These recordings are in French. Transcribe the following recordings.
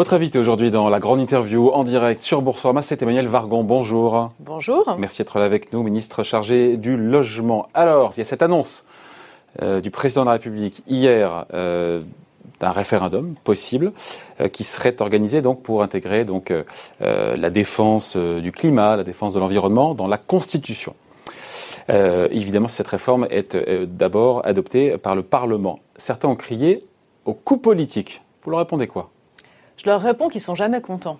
Votre invité aujourd'hui dans la grande interview en direct sur Boursorama, c'est Emmanuel Vargon. Bonjour. Bonjour. Merci d'être là avec nous, ministre chargé du logement. Alors, il y a cette annonce euh, du président de la République hier euh, d'un référendum possible euh, qui serait organisé donc pour intégrer donc la défense du climat, la défense de l'environnement dans la Constitution. évidemment, cette réforme est d'abord adoptée par le Parlement. Certains ont crié au coup politique. Vous leur répondez quoi? Je leur réponds qu'ils sont jamais contents.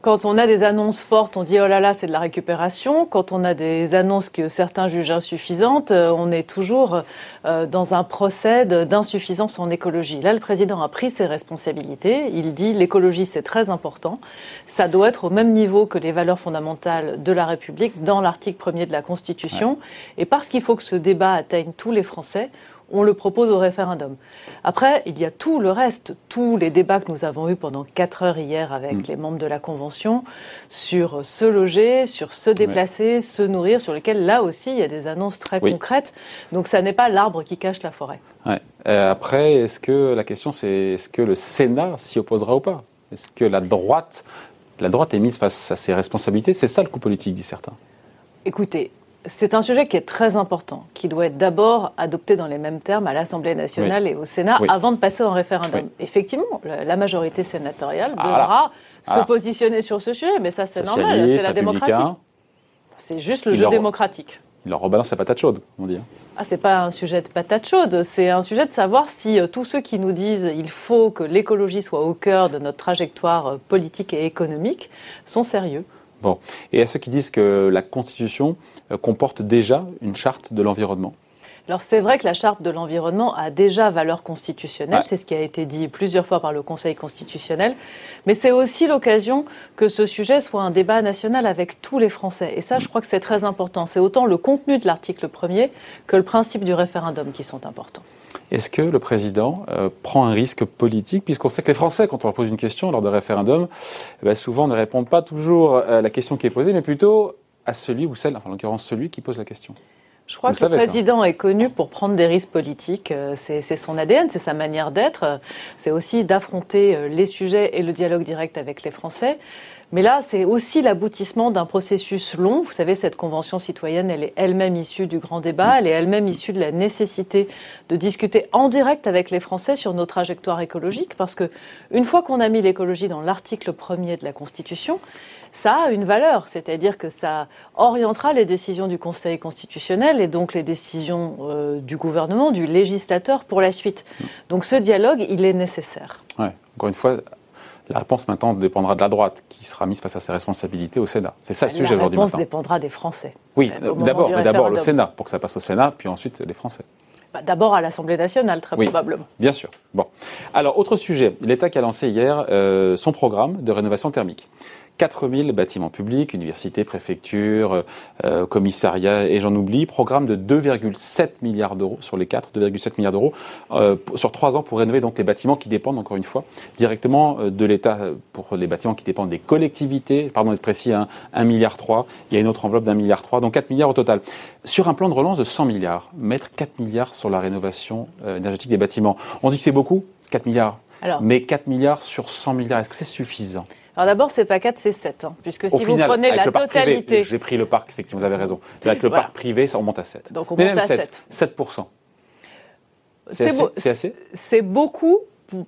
Quand on a des annonces fortes, on dit oh là là, c'est de la récupération. Quand on a des annonces que certains jugent insuffisantes, euh, on est toujours euh, dans un procès d'insuffisance en écologie. Là, le président a pris ses responsabilités. Il dit l'écologie, c'est très important. Ça doit être au même niveau que les valeurs fondamentales de la République dans l'article premier de la Constitution. Et parce qu'il faut que ce débat atteigne tous les Français, on le propose au référendum. Après, il y a tout le reste, tous les débats que nous avons eus pendant quatre heures hier avec mm. les membres de la Convention sur se loger, sur se déplacer, se nourrir, sur lesquels là aussi il y a des annonces très concrètes. Donc ça n'est pas l'arbre qui cache la forêt. Euh, après, est-ce que la question c'est est-ce que le Sénat s'y opposera ou pas? Est-ce que la droite, la droite est mise face à ses responsabilités? C'est ça le coup politique, dit certains. Écoutez, c'est un sujet qui est très important, qui doit être d'abord adopté dans les mêmes termes à l'Assemblée nationale et au Sénat avant de passer en référendum. Effectivement, la majorité sénatoriale devra se positionner sur ce sujet, mais ça c'est normal, c'est la démocratie. C'est juste le jeu démocratique. Il leur rebalance sa patate chaude, on dit. Hein. Ah, c'est pas un sujet de patate chaude, c'est un sujet de savoir si euh, tous ceux qui nous disent il faut que l'écologie soit au cœur de notre trajectoire euh, politique et économique sont sérieux. Bon. Et à ceux qui disent que la Constitution euh, comporte déjà une charte de l'environnement alors c'est vrai que la charte de l'environnement a déjà valeur constitutionnelle, c'est ce qui a été dit plusieurs fois par le Conseil constitutionnel, mais c'est aussi l'occasion que ce sujet soit un débat national avec tous les Français. Et ça, je crois que c'est très important. C'est autant le contenu de l'article premier que le principe du référendum qui sont importants. Est-ce que le président euh, prend un risque politique, puisqu'on sait que les Français, quand on leur pose une question lors de référendum, eh ben, souvent ne répondent pas toujours à la question qui est posée, mais plutôt à celui ou celle, enfin en l'occurrence celui qui pose la question je crois que le président est connu pour prendre des risques politiques. Euh, c'est son ADN, c'est sa manière d'être. C'est aussi d'affronter euh, les sujets et le dialogue direct avec les Français. Mais là, c'est aussi l'aboutissement d'un processus long. Vous savez, cette convention citoyenne, elle est elle-même issue du grand débat, elle est elle-même issue de la nécessité de discuter en direct avec les Français sur nos trajectoires écologiques, parce que une fois qu'on a mis l'écologie dans l'article premier de la Constitution, ça a une valeur, c'est-à-dire que ça orientera les décisions du Conseil constitutionnel et donc les décisions euh, du gouvernement, du législateur pour la suite. Donc ce dialogue, il est nécessaire. Ouais. Encore une fois, la réponse maintenant dépendra de la droite, qui sera mise face à ses responsabilités au Sénat. C'est ça le sujet aujourd'hui. La réponse dépendra des Français. Oui, d'abord, mais d'abord le Sénat, pour que ça passe au Sénat, puis ensuite les Français. Bah, d'abord à l'Assemblée nationale, très probablement. Bien sûr. Bon. Alors, autre sujet. L'État qui a lancé hier euh, son programme de rénovation thermique. 4000 bâtiments publics, universités, préfectures, euh, commissariats et j'en oublie, programme de 2,7 milliards d'euros sur les 4, 2,7 milliards d'euros euh, sur trois ans pour rénover donc les bâtiments qui dépendent encore une fois directement euh, de l'État pour les bâtiments qui dépendent des collectivités, pardon d'être précis, hein, 1 milliard 3, il y a une autre enveloppe d'un milliard 3, donc 4 milliards au total. Sur un plan de relance de 100 milliards, mettre 4 milliards sur la rénovation énergétique des bâtiments, on dit que c'est beaucoup, 4 milliards. mais 4 milliards sur 100 milliards, est-ce que c'est suffisant? Alors d'abord, c'est pas 4, c'est 7. Hein, puisque si vous prenez la totalité. J'ai pris le parc, effectivement, vous avez raison. Avec le parc privé, ça remonte à 7. Donc on monte à 7. 7. C'est assez C'est beaucoup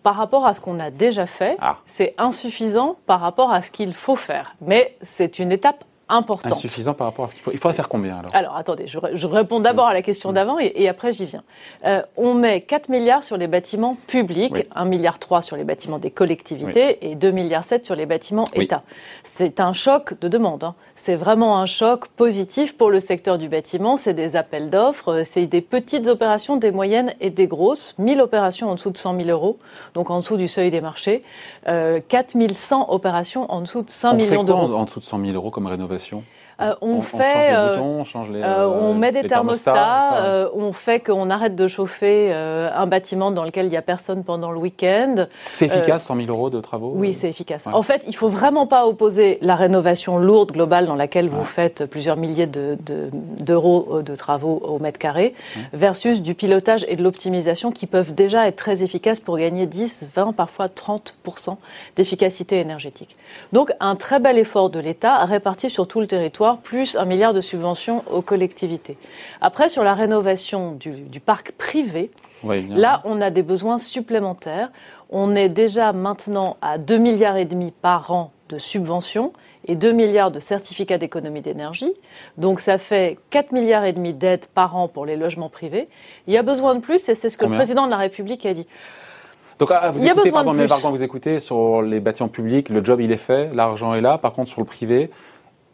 par rapport à ce qu'on a déjà fait. Ah. C'est insuffisant par rapport à ce qu'il faut faire. Mais c'est une étape important. Insuffisant par rapport à ce qu'il faut. Il faudrait faire combien alors? Alors attendez, je, réponds d'abord à la question d'avant et, après j'y viens. Euh, on met 4 milliards sur les bâtiments publics, 1 milliard 3 sur les bâtiments des collectivités et 2 milliards 7 sur les bâtiments État. C'est un choc de demande. Hein. C'est vraiment un choc positif pour le secteur du bâtiment. C'est des appels d'offres, c'est des petites opérations, des moyennes et des grosses. 1000 opérations en dessous de 100 000 euros, donc en dessous du seuil des marchés. Euh, 4100 opérations en dessous de 5 millions d'euros. En dessous de 100 000 euros comme rénovation? association euh, on, fait, euh, on, change les euh, on met des thermostats, on fait qu'on arrête de chauffer un bâtiment dans lequel il n'y a personne pendant le week-end. C'est efficace, 100 000 euros de travaux Oui, c'est efficace. En fait, il faut vraiment pas opposer la rénovation lourde globale dans laquelle vous faites plusieurs milliers d'euros de, de, travaux au mètre carré versus du pilotage et de l'optimisation qui peuvent déjà être très efficaces pour gagner 10, 20, parfois 30% d'efficacité énergétique. Donc un très bel effort de l'État réparti sur tout le territoire plus un milliard de subventions aux collectivités. Après, sur la rénovation du, parc privé, là, on a des besoins supplémentaires. On est déjà maintenant à 2 milliards et demi par an de subventions et 2 milliards de certificats d'économie d'énergie. Donc ça fait 4 milliards et demi d'aides par an pour les logements privés. Il y a besoin de plus et c'est ce que le président de la République a dit. Donc, ah, vous il y a besoin de plus. quand vous écoutez sur les bâtiments publics, le job il est fait, l'argent est là. Par contre, sur le privé,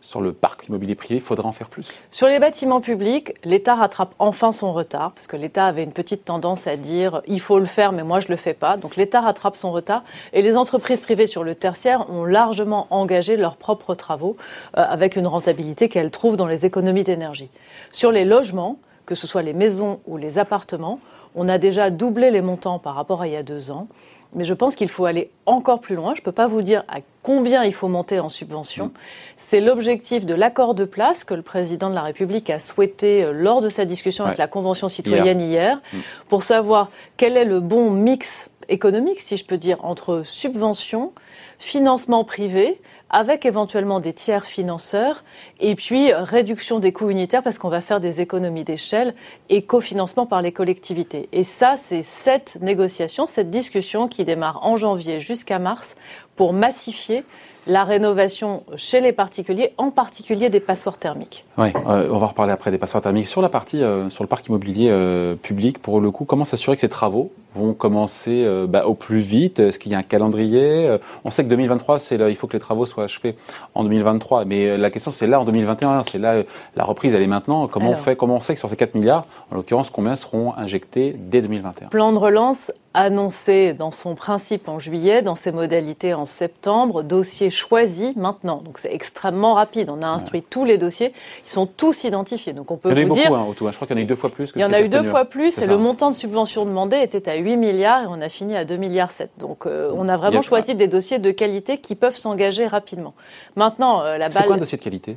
sur le parc immobilier privé, il faudra en faire plus Sur les bâtiments publics, l'État rattrape enfin son retard, parce que l'État avait une petite tendance à dire il faut le faire, mais moi je ne le fais pas. Donc l'État rattrape son retard, et les entreprises privées sur le tertiaire ont largement engagé leurs propres travaux, euh, avec une rentabilité qu'elles trouvent dans les économies d'énergie. Sur les logements, que ce soit les maisons ou les appartements, on a déjà doublé les montants par rapport à il y a deux ans mais je pense qu'il faut aller encore plus loin. Je ne peux pas vous dire à combien il faut monter en subvention. C'est l'objectif de l'accord de place que le président de la République a souhaité euh, lors de sa discussion avec la Convention citoyenne hier, mm. pour savoir quel est le bon mix économique, si je peux dire, entre subvention, financement privé, avec éventuellement des tiers financeurs, et puis réduction des coûts unitaires parce qu'on va faire des économies d'échelle et cofinancement par les collectivités. Et ça, c'est cette négociation, cette discussion qui démarre en janvier jusqu'à mars pour massifier la rénovation chez les particuliers, en particulier des passoires thermiques. Oui, euh, on va reparler après des passoires thermiques. Sur la partie, euh, sur le parc immobilier euh, public, pour le coup, comment s'assurer que ces travaux vont commencer bah, au plus vite? Est-ce qu'il y a un calendrier? On sait que 2023, c'est là, il faut que les travaux soient achevés en 2023, mais la question c'est là en 2021, c'est là la reprise, elle est maintenant. Comment on fait? Comment on sait que sur ces 4 milliards, en l'occurrence, combien seront injectés dès 2021 Plan de relance annoncé dans son principe en juillet, dans ses modalités en septembre, dossier choisi maintenant. Donc c'est extrêmement rapide. On a instruit tous les dossiers, ils sont tous identifiés. Donc on peut il y en a eu beaucoup, hein, hein. Je crois qu'il y en a eu deux fois plus. Que il y en a eu deux fois plus et le montant de subvention demandé était à 8 milliards et on a fini à 2 milliards 7. Donc euh, on a vraiment choisi des dossiers de qualité qui peuvent s'engager rapidement. Maintenant, euh, la balle. C'est quoi un dossier de qualité?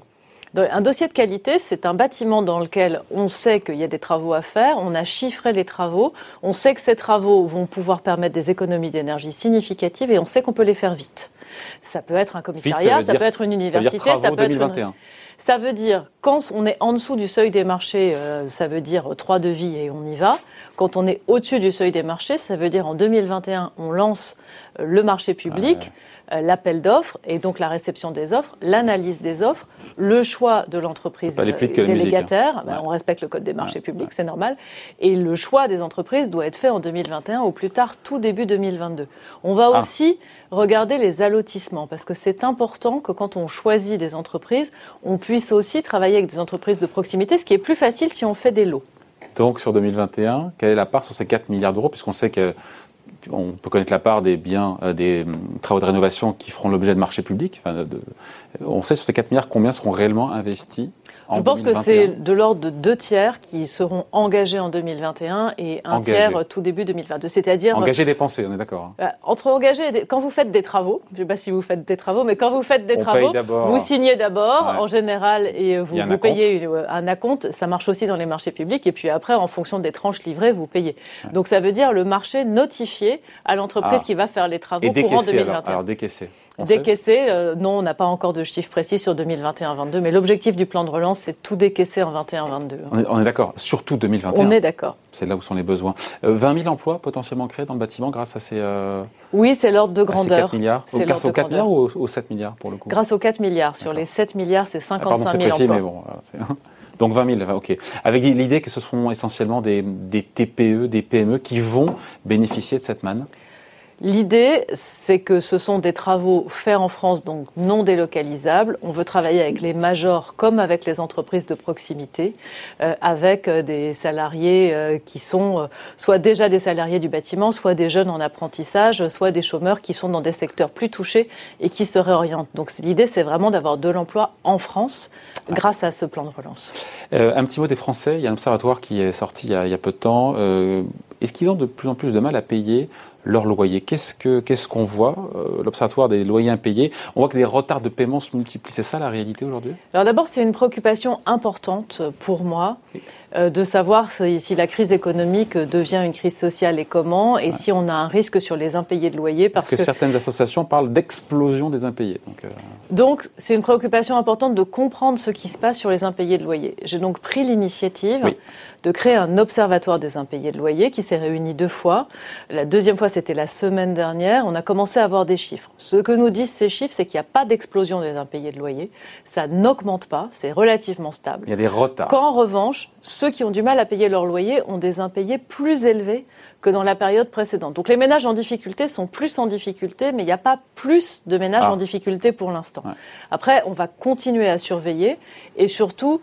Un dossier de qualité, c'est un bâtiment dans lequel on sait qu'il y a des travaux à faire, on a chiffré les travaux, on sait que ces travaux vont pouvoir permettre des économies d'énergie significatives et on sait qu'on peut les faire vite. Ça peut être un commissariat, ça, peut être une université, ça, peut être une... Ça veut dire, quand on est en dessous du seuil des marchés, euh, ça veut dire trois devis et on y va. Quand on est au-dessus du seuil des marchés, ça veut dire en 2021, on lance le marché public. Euh, l'appel d'offres et donc la réception des offres, l'analyse des offres, le choix de l'entreprise délégataire. Hein. Ben, on respecte le code des marchés publics, c'est normal. Et le choix des entreprises doit être fait en 2021 ou plus tard tout début 2022. On va ah. aussi regarder les allotissements parce que c'est important que quand on choisit des entreprises, on puisse aussi travailler avec des entreprises de proximité, ce qui est plus facile si on fait des lots. Donc sur 2021, quelle est la part sur ces 4 milliards d'euros puisqu'on sait que on peut connaître la part des biens, euh, des hum, travaux de rénovation qui feront l'objet de marchés publics. on sait sur ces 4 milliards combien seront réellement investis je pense que c'est de l'ordre de deux tiers qui seront engagés en 2021 et un tiers tout début 2022. C'est-à-dire engagés dépensés, on est d'accord. Hein. Euh, entre engagés et quand vous faites des travaux, je ne sais pas si vous faites des travaux, mais quand vous faites des travaux, vous signez d'abord en général et vous, vous payez un acompte. Ça marche aussi dans les marchés publics et puis après, en fonction des tranches livrées, vous payez. Donc ça veut dire le marché notifié à l'entreprise ah. qui va faire les travaux courant 2021. Alors, alors décaissé. Euh, non, on n'a pas encore de chiffres précis sur 2021-22, mais l'objectif du plan de relance, c'est tout décaisser en 21-22. On est, d'accord, surtout 2021. On est d'accord. C'est là où sont les besoins. 20 euh, 000 emplois potentiellement créés dans le bâtiment grâce à ces... Euh, oui, c'est l'ordre de grandeur. 4 milliards Grâce aux 4 milliards ou aux, 7 milliards pour le coup? Grâce aux 4 milliards. Sur les 7 milliards, c'est 55 000 précis, emplois. Mais bon, donc 20 000, ok. Avec l'idée que ce seront essentiellement des, des TPE, des PME qui vont bénéficier de cette manne? L'idée, c'est que ce sont des travaux faits en France, donc non délocalisables. On veut travailler avec les majors comme avec les entreprises de proximité, euh, avec euh, des salariés euh, qui sont soit déjà des salariés du bâtiment, soit des jeunes en apprentissage, soit des chômeurs qui sont dans des secteurs plus touchés et qui se réorientent. Donc l'idée, c'est vraiment d'avoir de l'emploi en France grâce à ce plan de relance. un petit mot des Français. Il y a un observatoire qui est sorti il y a, il y a peu de temps. Est-ce qu'ils ont de plus en plus de mal à payer leur loyer. Qu'est-ce que qu'est-ce qu'on voit euh, L'observatoire des loyers impayés, on voit que les retards de paiement se multiplient. C'est ça la réalité aujourd'hui? Alors d'abord, c'est une préoccupation importante pour moi de savoir si, la crise économique devient une crise sociale et comment, et si on a un risque sur les impayés de loyer. Parce, que, certaines associations parlent d'explosion des impayés. Donc, euh, donc c'est une préoccupation importante de comprendre ce qui se passe sur les impayés de loyer. J'ai donc pris l'initiative de créer un observatoire des impayés de loyer qui s'est réuni deux fois. La deuxième fois, c'était la semaine dernière. On a commencé à avoir des chiffres. Ce que nous disent ces chiffres, c'est qu'il n'y a pas d'explosion des impayés de loyer. Ça n'augmente pas, c'est relativement stable. Il y a des retards. Quand en revanche, ceux qui ont du mal à payer leur loyer ont des impayés plus élevés que dans la période précédente. Donc les ménages en difficulté sont plus en difficulté, mais il n'y a pas plus de ménages ah. en difficulté pour l'instant. Après, on va continuer à surveiller et surtout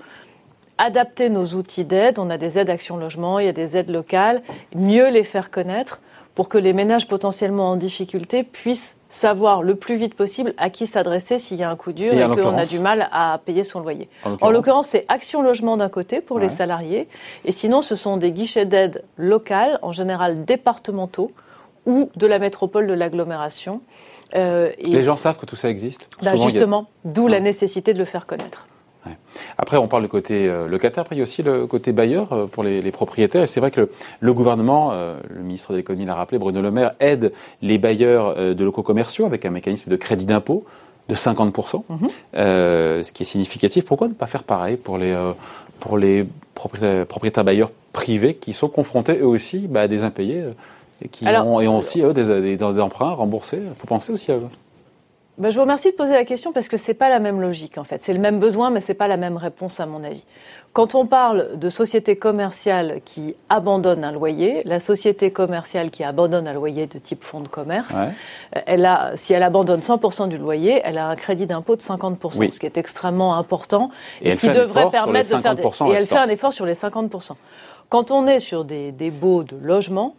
adapter nos outils d'aide. On a des aides Action Logement, il y a des aides locales, mieux les faire connaître pour que les ménages potentiellement en difficulté puissent savoir le plus vite possible à qui s'adresser s'il y a un coup dur et, qu'on a du mal à payer son loyer. En l'occurrence, c'est Action Logement d'un côté pour les salariés, et sinon ce sont des guichets d'aide locales, en général départementaux, ou de la métropole de l'agglomération. Euh, les gens savent que tout ça existe bah, Justement, d'où la nécessité de le faire connaître. Après, on parle du côté euh, locataire, après il y a aussi le côté bailleur euh, pour les, propriétaires. Et c'est vrai que le, gouvernement, euh, le ministre de l'économie l'a rappelé, Bruno Le Maire, aide les bailleurs de locaux commerciaux avec un mécanisme de crédit d'impôt de 50%, mhm. ce qui est significatif. Pourquoi ne pas faire pareil pour les, pour les propriétaires, bailleurs privés qui sont confrontés eux aussi bah, à des impayés et qui ont, et ont aussi eux, des, des, emprunts remboursés? Il faut penser aussi à eux. Ben, je vous remercie de poser la question parce que c'est pas la même logique en fait. C'est le même besoin, mais c'est pas la même réponse à mon avis. Quand on parle de société commerciale qui abandonne un loyer, la société commerciale qui abandonne un loyer de type fonds de commerce, euh, elle a, si elle abandonne 100% du loyer, elle a un crédit d'impôt de 50%, ce qui est extrêmement important et, ce qui devrait permettre de faire des... et elle fait un effort sur les 50%. Quand on est sur des, des baux de logement,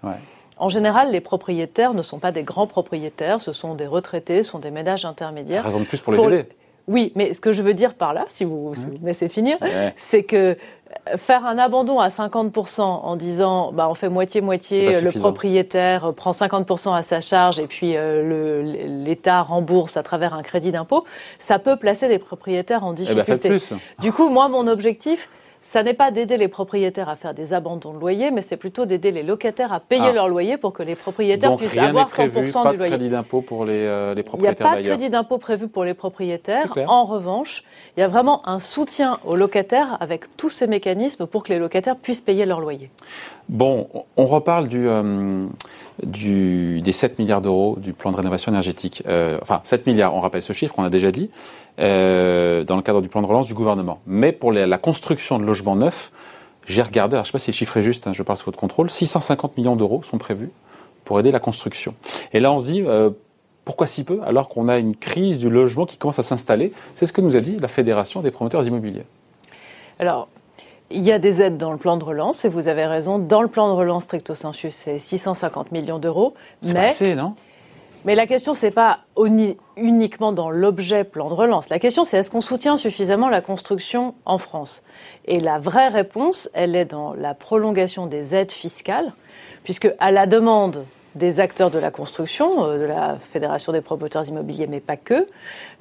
en général, les propriétaires ne sont pas des grands propriétaires, ce sont des retraités, ce sont des ménages intermédiaires. Raison de plus pour les aider. Oui, mais ce que je veux dire par là, si vous, me laissez finir, c'est que euh, faire un abandon à 50% en disant bah, on fait moitié-moitié, le propriétaire prend 50% à sa charge et puis euh, l'État rembourse à travers un crédit d'impôt, ça peut placer des propriétaires en difficulté. Eh ben, faites plus. Du coup, moi, mon objectif, ça n'est pas d'aider les propriétaires à faire des abandons de loyer, mais c'est plutôt d'aider les locataires à payer ah. leur loyer pour que les propriétaires puissent avoir 100% du loyer. Pas de crédit d'impôt pour les, euh, les propriétaires. Il n'y a pas de crédit d'impôt prévu pour les propriétaires. En revanche, il y a vraiment un soutien aux locataires avec tous ces mécanismes pour que les locataires puissent payer leur loyer. Bon, on reparle du, euh, du des 7 milliards d'euros du plan de rénovation énergétique. Euh, enfin, 7 milliards, on rappelle ce chiffre, on a déjà dit. Euh, dans le cadre du plan de relance du gouvernement. Mais pour la construction de logements neufs, j'ai regardé, alors je ne sais pas si le chiffre est juste, hein, je parle sous votre contrôle, 650 millions d'euros sont prévus pour aider la construction. Et là, on se dit, euh, pourquoi si peu alors qu'on a une crise du logement qui commence à s'installer? C'est ce que nous a dit la Fédération des promoteurs immobiliers. Alors, il y a des aides dans le plan de relance, et vous avez raison. Dans le plan de relance stricto sensu, c'est 650 millions d'euros. C'est mais assez, non? Mais la question, c'est pas uniquement dans l'objet plan de relance. La question, c'est est-ce qu'on soutient suffisamment la construction en France? Et la vraie réponse, elle est dans la prolongation des aides fiscales, puisque à la demande des acteurs de la construction, euh, de la Fédération des promoteurs immobiliers, mais pas que.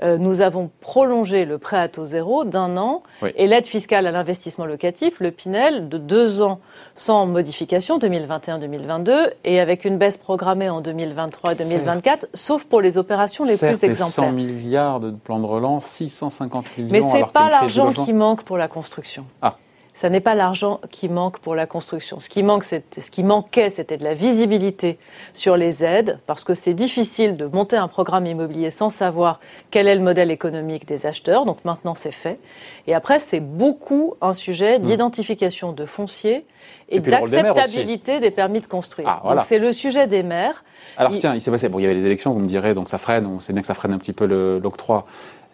Euh, nous avons prolongé le prêt à taux zéro d'un an et l'aide fiscale à l'investissement locatif, le Pinel, de deux ans sans modification, 2021-2022, et avec une baisse programmée en 2023-2024, sauf pour les opérations les plus exemplaires. 100 milliards de plan de relance, 650 millions. Mais c'est pas l'argent qui manque pour la construction. Ah. Ça n'est pas l'argent qui manque pour la construction. Ce qui, manque, ce qui manquait, c'était de la visibilité sur les aides, parce que c'est difficile de monter un programme immobilier sans savoir quel est le modèle économique des acheteurs. Donc maintenant, c'est fait. Et après, c'est beaucoup un sujet mmh. d'identification de foncier et, d'acceptabilité des, permis de construire. Ah, donc c'est le sujet des maires. Alors tiens, il s'est passé, bon, il y avait les élections, vous me direz, donc ça freine, on sait bien que ça freine un petit peu l'octroi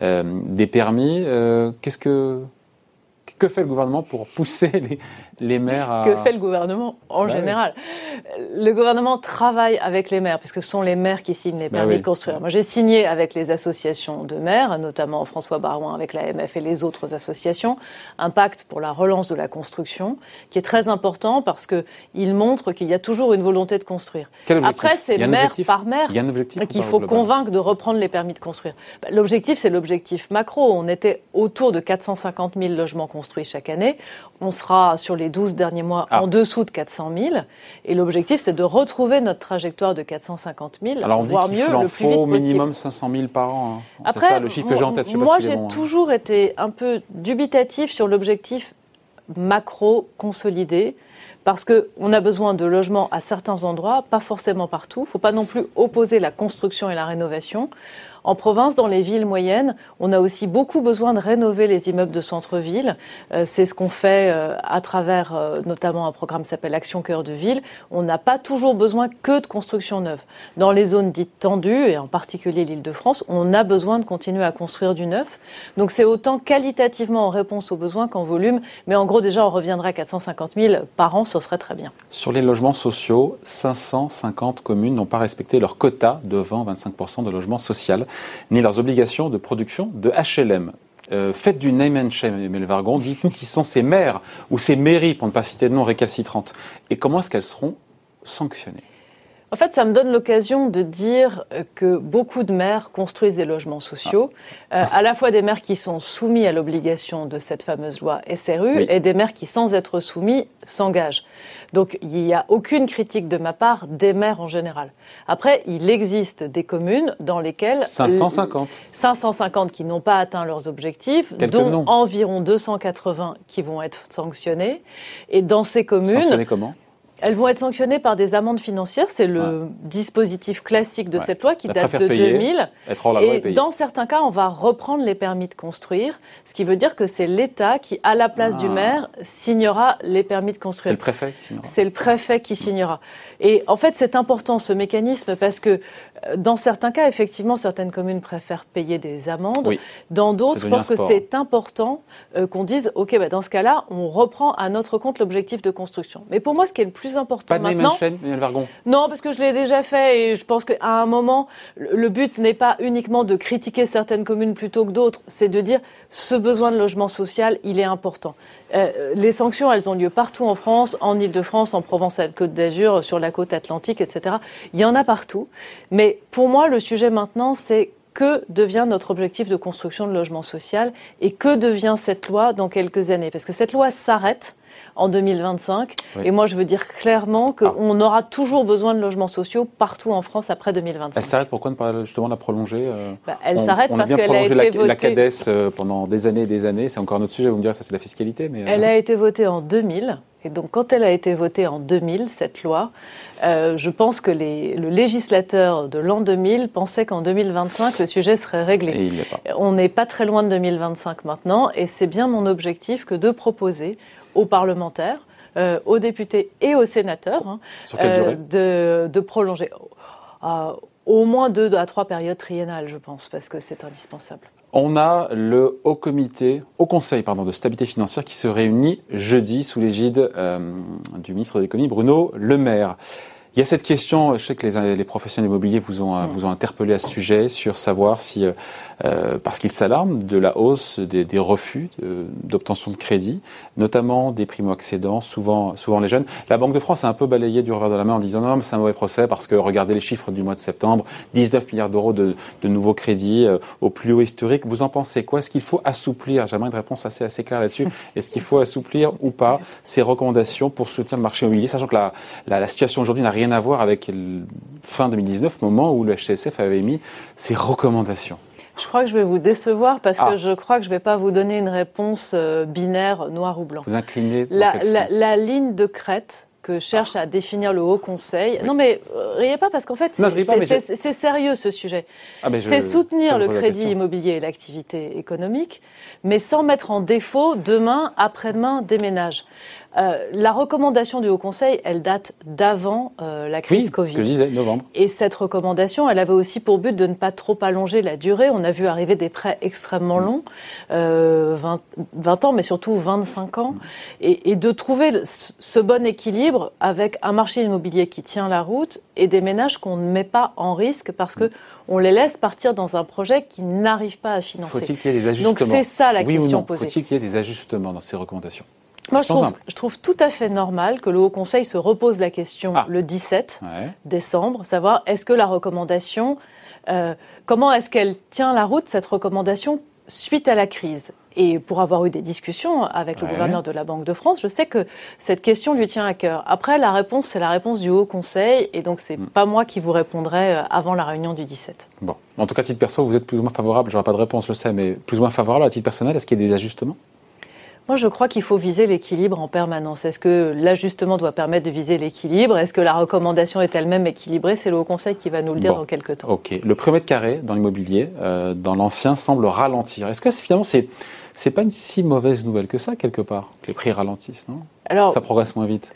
euh, des permis. Euh, qu'est-ce que que fait le gouvernement pour pousser les, les maires à... Que fait le gouvernement en bah général? Le gouvernement travaille avec les maires, puisque ce sont les maires qui signent les bah permis de construire. Moi, j'ai signé avec les associations de maires, notamment François Barouin avec l'AMF et les autres associations, un pacte pour la relance de la construction, qui est très important parce qu'il montre qu'il y a toujours une volonté de construire. Après, c'est maire par maire qu'il faut convaincre de reprendre les permis de construire. Bah, l'objectif, c'est l'objectif macro. On était autour de 450 000 logements construits chaque année. On sera sur les 12 derniers mois ah. en dessous de 400 000. Et l'objectif, c'est de retrouver notre trajectoire de 450 000, Alors on voire mieux, le plus vite au minimum 500 000 par an. Hein. Après, ça, le chiffre que j'ai en tête. moi, j'ai hein. toujours été un peu dubitatif sur l'objectif macro consolidé parce qu'on a besoin de logements à certains endroits, pas forcément partout. Il ne faut pas non plus opposer la construction et la rénovation. En province, dans les villes moyennes, on a aussi beaucoup besoin de rénover les immeubles de centre-ville. Euh, c'est ce qu'on fait euh, à travers euh, notamment un programme qui s'appelle Action Cœur de Ville. On n'a pas toujours besoin que de construction neuve. Dans les zones dites tendues, et en particulier l'Île-de-France, on a besoin de continuer à construire du neuf. Donc c'est autant qualitativement en réponse aux besoins qu'en volume. Mais en gros, déjà, on reviendrait à 450 000 par an, ce serait très bien. Sur les logements sociaux, 550 communes n'ont pas respecté leur quota de 20-25% de logements sociaux ni leurs obligations de production de HLM. Euh, faites du name and shame, Vargon. Dites-nous qui sont ces maires ou ces mairies, pour ne pas citer de noms récalcitrantes, et comment est-ce qu'elles seront sanctionnées? En fait, ça me donne l'occasion de dire que beaucoup de maires construisent des logements sociaux, ah. euh, à la fois des maires qui sont soumis à l'obligation de cette fameuse loi SRU et des maires qui, sans être soumis, s'engagent. Donc il n'y a aucune critique de ma part des maires en général. Après, il existe des communes dans lesquelles... 550. 550 qui n'ont pas atteint leurs objectifs, dont environ 280 qui vont être sanctionnées. Et dans ces communes... Sanctionnées comment? Elles vont être sanctionnées par des amendes financières. C'est le dispositif classique de cette loi qui date de 2000. et, dans certains cas, on va reprendre les permis de construire, ce qui veut dire que c'est l'État qui, à la place du ah. maire, signera les permis de construire. C'est le préfet qui signera. C'est le préfet qui signera. Et en fait, c'est important ce mécanisme parce que dans certains cas, effectivement, certaines communes préfèrent payer des amendes. Dans d'autres, je pense que c'est important euh, qu'on dise, OK, bah, dans ce cas-là, on reprend à notre compte l'objectif de construction. Mais pour moi, ce qui est le plus important Pas de maintenant... Chaîne, Vargon? Non, parce que je l'ai déjà fait et je pense qu'à un moment, le but n'est pas uniquement de critiquer certaines communes plutôt que d'autres, c'est de dire ce besoin de logement social, il est important. Euh, les sanctions, elles ont lieu partout en France, en Ile-de-France, en Provence, à Côte d'Azur, sur la côte atlantique, etc. Il y en a partout. Mais pour moi, le sujet maintenant, c'est que devient notre objectif de construction de logement social et que devient cette loi dans quelques années Parce que cette loi s'arrête en 2025. Et moi, je veux dire clairement qu'on ah. aura toujours besoin de logements sociaux partout en France après 2025. Elle s'arrête, pourquoi ne pas justement la prolonger euh, bah, Elle s'arrête parce qu'elle a été la, votée... la CADES euh, pendant des années et des années. C'est encore un autre sujet, vous me direz, ça c'est la fiscalité. Mais, Elle euh, a été votée en 2000. Et donc, quand elle a été votée en 2000, cette loi, je pense que les, le législateur de l'an 2000 pensait qu'en 2025, le sujet serait réglé. Et il pas. On n'est pas très loin de 2025 maintenant, et c'est bien mon objectif que de proposer aux parlementaires, euh, aux députés et aux sénateurs hein, euh, de, prolonger euh, au moins deux à trois périodes triennales, je pense, parce que c'est indispensable. On a le Haut Comité, Haut Conseil de stabilité financière qui se réunit jeudi sous l'égide du ministre de l'économie Bruno Le Maire. Il y a cette question, je sais que les, les professionnels immobiliers vous ont, mm. vous ont interpellé à ce sujet sur savoir si, euh, euh parce qu'ils s'alarment de la hausse des, des refus d'obtention de, crédit, notamment des primo-accédants, souvent, souvent les jeunes. La Banque de France a un peu balayé du revers de la main en disant non, mais c'est un mauvais procès parce que regardez les chiffres du mois de septembre, 19 milliards d'euros de, de, nouveaux crédits euh, au plus haut historique. Vous en pensez quoi? Est-ce qu'il faut assouplir? J'aimerais une réponse assez, assez claire là-dessus. Est-ce qu'il faut assouplir ou pas ces recommandations pour soutenir le marché immobilier, sachant que la, la, la situation aujourd'hui n'a rien rien à voir avec le fin 2019, moment où le HCSF avait émis ses recommandations. Je crois que je vais vous décevoir parce que ah. je crois que je ne vais pas vous donner une réponse euh, binaire, noir ou blanc. Vous inclinez la, la, ligne de crête que cherche à définir le Haut Conseil. Non, mais euh, riez pas parce qu'en fait, c'est sérieux ce sujet. Ah, c'est soutenir le crédit immobilier et l'activité économique, mais sans mettre en défaut demain, après-demain, des ménages. Euh, la recommandation du Haut Conseil, elle date d'avant euh, la crise Covid. Ce que je disais, novembre. Et cette recommandation, elle avait aussi pour but de ne pas trop allonger la durée. On a vu arriver des prêts extrêmement mm. longs, 20, euh, 20, ans, mais surtout 25 ans, et, et, de trouver ce bon équilibre avec un marché immobilier qui tient la route et des ménages qu'on ne met pas en risque parce que on les laisse partir dans un projet qui n'arrive pas à financer. Faut-il qu'il y ait des ajustements Donc c'est ça la question posée. Faut-il qu'il y ait des ajustements dans ces recommandations? Moi, je trouve, tout à fait normal que le Haut Conseil se repose la question ah. le 17 décembre, savoir est-ce que la recommandation, euh, comment est-ce qu'elle tient la route, cette recommandation, suite à la crise? Et pour avoir eu des discussions avec le gouverneur de la Banque de France, je sais que cette question lui tient à cœur. Après, la réponse, c'est la réponse du Haut Conseil, et donc c'est n'est hmm. pas moi qui vous répondrai euh, avant la réunion du 17. Bon, en tout cas, à titre perso, vous êtes plus ou moins favorable. J'aurai pas de réponse, je sais, mais plus ou moins favorable à titre personnel. Est-ce qu'il y a des ajustements? Moi, je crois qu'il faut viser l'équilibre en permanence. Est-ce que l'ajustement doit permettre de viser l'équilibre? Est-ce que la recommandation est elle-même équilibrée? C'est le Haut Conseil qui va nous le dire dans quelques temps. Ok. Le prix mètre carré dans l'immobilier, euh, dans l'ancien, semble ralentir. Est-ce que finalement, c'est c'est pas une si mauvaise nouvelle que ça quelque part que les prix ralentissent, non? Alors, ça progresse moins vite.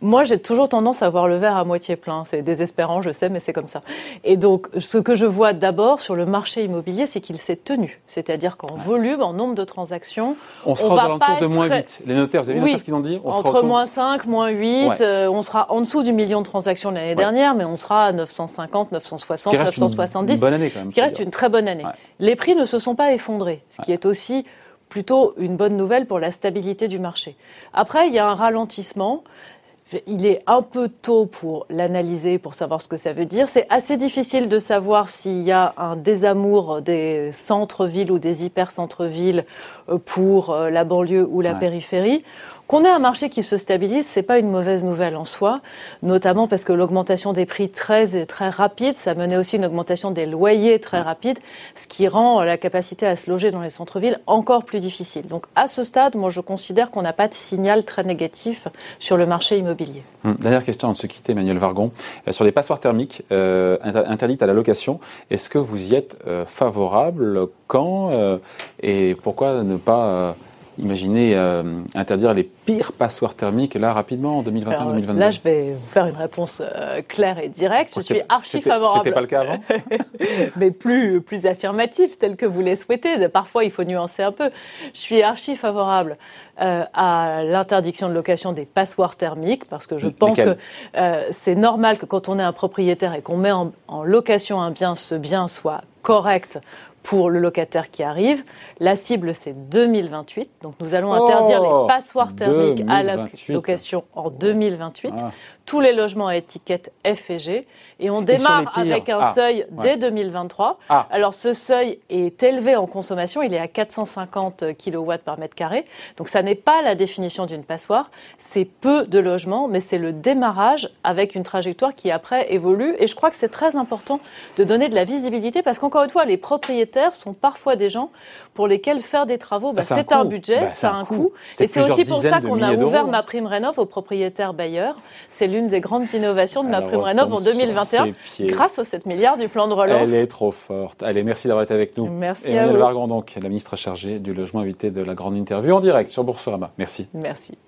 Moi, j'ai toujours tendance à voir le verre à moitié plein. C'est désespérant, je sais, mais c'est comme ça. Et donc, ce que je vois d'abord sur le marché immobilier, c'est qu'il s'est tenu. C'est-à-dire qu'en volume, en nombre de transactions, on sera aux de moins 8. Les notaires, vous avez vu ce qu'ils ont dit Entre moins 5, moins 8. Euh, on sera en dessous du million de transactions l'année dernière, mais on sera à 950, 960, 970. Une bonne année quand même. Ce qui reste une très bonne année. Les prix ne se sont pas effondrés, ce qui est aussi plutôt une bonne nouvelle pour la stabilité du marché. Après, il y a un ralentissement il est un peu tôt pour l'analyser, pour savoir ce que ça veut dire. C'est assez difficile de savoir s'il y a un désamour des centres-villes ou des hyper-centres-villes euh, pour euh, la banlieue ou la périphérie. Qu'on ait un marché qui se stabilise, c'est pas une mauvaise nouvelle en soi, notamment parce que l'augmentation des prix très très rapide, ça menait aussi une augmentation des loyers très rapide, ce qui rend la capacité à se loger dans les centres-villes encore plus difficile. Donc à ce stade, moi je considère qu'on n'a pas de signal très négatif sur le marché immobilier. Hum, dernière question avant de se quitter, Emmanuel Vargon. Euh, sur les passoires thermiques euh, interdites à la location, est-ce que vous y êtes euh, favorable? Quand? Et pourquoi ne pas Imaginez euh, interdire les pires passoires thermiques là rapidement en 2021-2022 Là, je vais vous faire une réponse euh, claire et directe. Je suis archi favorable. C'était pas le cas avant Mais plus, plus affirmatif, tel que vous les souhaitez. Parfois, il faut nuancer un peu. Je suis archi favorable euh, à l'interdiction de location des passoires thermiques parce que je pense que c'est normal que quand on est un propriétaire et qu'on met en, en location un bien, ce bien soit correct pour le locataire qui arrive. La cible, c'est 2028. Donc, nous allons interdire les oh, passoires thermiques à la location en 2028 tous les logements à étiquette F et G. Et on démarre avec un ah, seuil dès 2023. Ah. Alors ce seuil est élevé en consommation, il est à 450 kW par mètre carré. Donc ça n'est pas la définition d'une passoire, c'est peu de logements, mais c'est le démarrage avec une trajectoire qui après évolue. Et je crois que c'est très important de donner de la visibilité parce qu'encore une fois, les propriétaires sont parfois des gens pour lesquels faire des travaux, bah, c'est un, budget, bah, ça a un coût. Et c'est aussi pour ça qu'on a ouvert ma prime rénov aux propriétaires bailleurs. C'est l'une des grandes innovations de ma prime rénov en 2021 grâce aux 7 milliards du plan de relance. Elle est trop forte. Allez, merci d'avoir été avec nous. Merci Emmanuel à vous. Vargon, donc, la ministre chargée du logement invité de la grande interview en direct sur Boursorama. Merci. Merci.